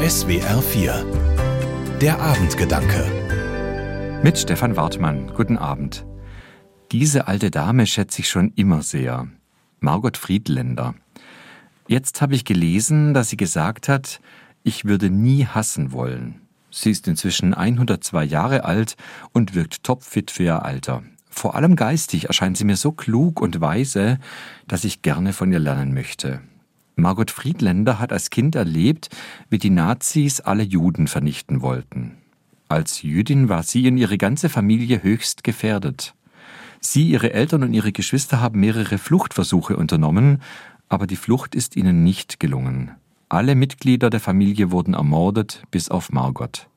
SWR 4 Der Abendgedanke Mit Stefan Wartmann. Guten Abend. Diese alte Dame schätze ich schon immer sehr. Margot Friedländer. Jetzt habe ich gelesen, dass sie gesagt hat, ich würde nie hassen wollen. Sie ist inzwischen 102 Jahre alt und wirkt topfit für ihr Alter. Vor allem geistig erscheint sie mir so klug und weise, dass ich gerne von ihr lernen möchte. Margot Friedländer hat als Kind erlebt, wie die Nazis alle Juden vernichten wollten. Als Jüdin war sie und ihre ganze Familie höchst gefährdet. Sie, ihre Eltern und ihre Geschwister haben mehrere Fluchtversuche unternommen, aber die Flucht ist ihnen nicht gelungen. Alle Mitglieder der Familie wurden ermordet, bis auf Margot.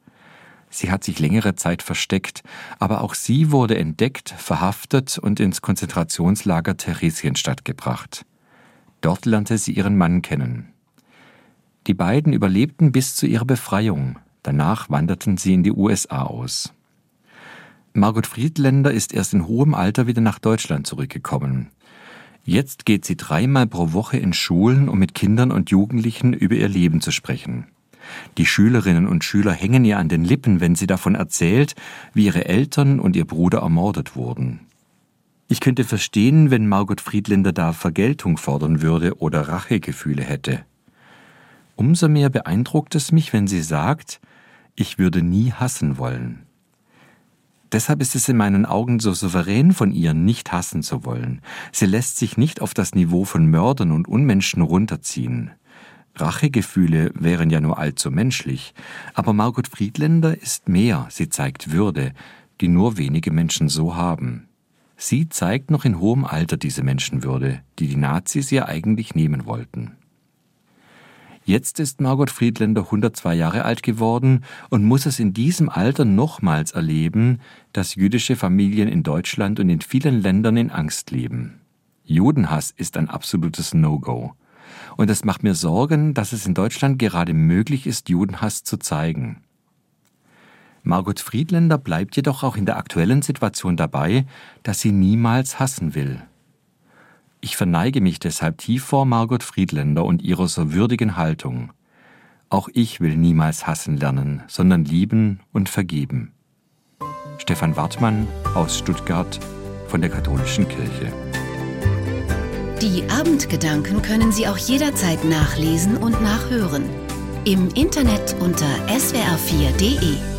Sie hat sich längere Zeit versteckt, aber auch sie wurde entdeckt, verhaftet und ins Konzentrationslager Theresienstadt gebracht. Dort lernte sie ihren Mann kennen. Die beiden überlebten bis zu ihrer Befreiung. Danach wanderten sie in die USA aus. Margot Friedländer ist erst in hohem Alter wieder nach Deutschland zurückgekommen. Jetzt geht sie dreimal pro Woche in Schulen, um mit Kindern und Jugendlichen über ihr Leben zu sprechen. Die Schülerinnen und Schüler hängen ihr an den Lippen, wenn sie davon erzählt, wie ihre Eltern und ihr Bruder ermordet wurden. Ich könnte verstehen, wenn Margot Friedländer da Vergeltung fordern würde oder Rachegefühle hätte. Umso mehr beeindruckt es mich, wenn sie sagt, ich würde nie hassen wollen. Deshalb ist es in meinen Augen so souverän von ihr, nicht hassen zu wollen. Sie lässt sich nicht auf das Niveau von Mördern und Unmenschen runterziehen. Rachegefühle wären ja nur allzu menschlich, aber Margot Friedländer ist mehr, sie zeigt Würde, die nur wenige Menschen so haben. Sie zeigt noch in hohem Alter diese Menschenwürde, die die Nazis ihr eigentlich nehmen wollten. Jetzt ist Margot Friedländer 102 Jahre alt geworden und muss es in diesem Alter nochmals erleben, dass jüdische Familien in Deutschland und in vielen Ländern in Angst leben. Judenhass ist ein absolutes No-Go. Und es macht mir Sorgen, dass es in Deutschland gerade möglich ist, Judenhass zu zeigen. Margot Friedländer bleibt jedoch auch in der aktuellen Situation dabei, dass sie niemals hassen will. Ich verneige mich deshalb tief vor Margot Friedländer und ihrer so würdigen Haltung. Auch ich will niemals hassen lernen, sondern lieben und vergeben. Stefan Wartmann aus Stuttgart von der Katholischen Kirche. Die Abendgedanken können Sie auch jederzeit nachlesen und nachhören. Im Internet unter swr4.de.